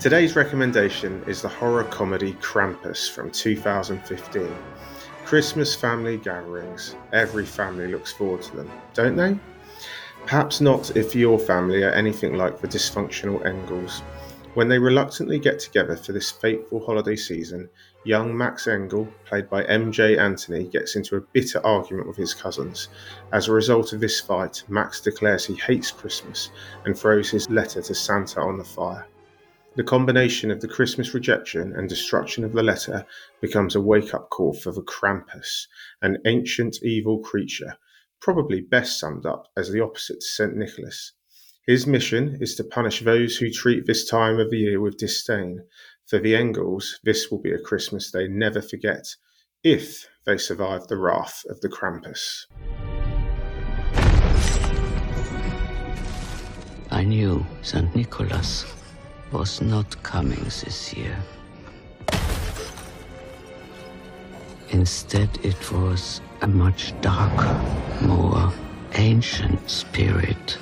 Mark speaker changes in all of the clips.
Speaker 1: Today's recommendation is the horror comedy Krampus from 2015. Christmas family gatherings. Every family looks forward to them, don't they? Perhaps not if your family are anything like the dysfunctional Engels. When they reluctantly get together for this fateful holiday season, young Max Engel, played by Emjay Anthony, gets into a bitter argument with his cousins. As a result of this fight, Max declares he hates Christmas and throws his letter to Santa on the fire. The combination of the Christmas rejection and destruction of the letter becomes a wake up call for the Krampus, an ancient evil creature, probably best summed up as the opposite to St. Nicholas. His mission is to punish those who treat this time of the year with disdain. For the Engels, this will be a Christmas they never forget, if they survive the wrath of the Krampus.
Speaker 2: I knew St. Nicholas was not coming this year. Instead, it was a much darker, more ancient spirit.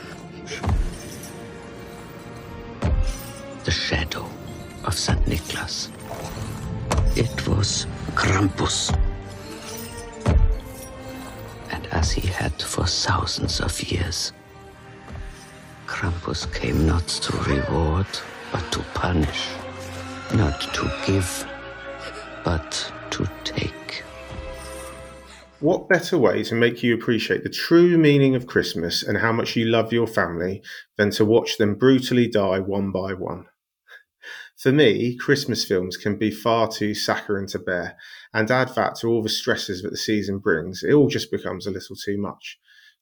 Speaker 2: The shadow of St. Nicholas. It was Krampus. And as he had for thousands of years, Krampus came not to reward but to punish, not to give, but to take.
Speaker 1: What better way to make you appreciate the true meaning of Christmas and how much you love your family than to watch them brutally die one by one? For me, Christmas films can be far too saccharine to bear, and add that to all the stresses that the season brings, it all just becomes a little too much.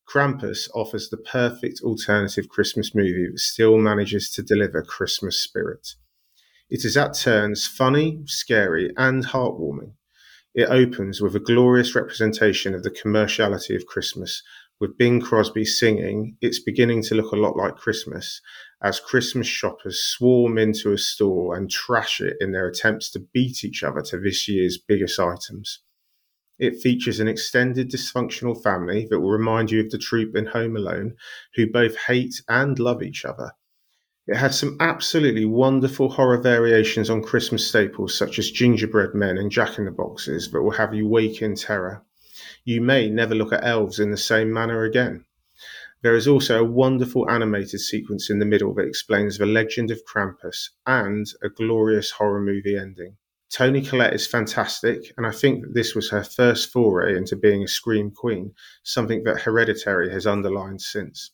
Speaker 1: Krampus offers the perfect alternative Christmas movie that still manages to deliver Christmas spirit. It is at turns funny, scary, and heartwarming. It opens with a glorious representation of the commerciality of Christmas, with Bing Crosby singing It's Beginning to Look a Lot Like Christmas as Christmas shoppers swarm into a store and trash it in their attempts to beat each other to this year's biggest items. It features an extended dysfunctional family that will remind you of the troop in Home Alone, who both hate and love each other. It has some absolutely wonderful horror variations on Christmas staples such as gingerbread men and jack in the boxes that will have you wake in terror. You may never look at elves in the same manner again. There is also a wonderful animated sequence in the middle that explains the legend of Krampus and a glorious horror movie ending. Toni Collette is fantastic, and I think this was her first foray into being a scream queen, something that Hereditary has underlined since.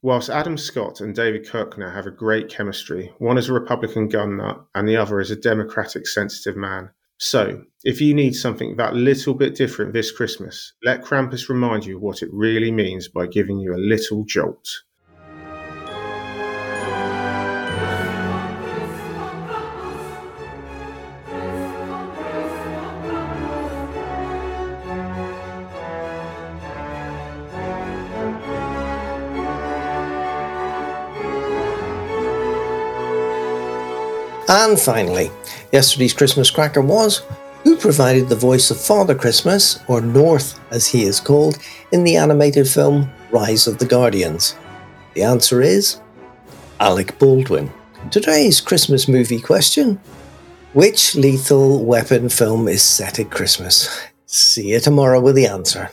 Speaker 1: Whilst Adam Scott and David Koechner have a great chemistry, one is a Republican gun nut and the other is a Democratic sensitive man. So, if you need something that little bit different this Christmas, let Krampus remind you what it really means by giving you a little jolt.
Speaker 3: And finally, yesterday's Christmas cracker was who provided the voice of Father Christmas, or North as he is called, in the animated film Rise of the Guardians? The answer is Alec Baldwin. Today's Christmas movie question Which lethal weapon film is set at Christmas? See you tomorrow with the answer.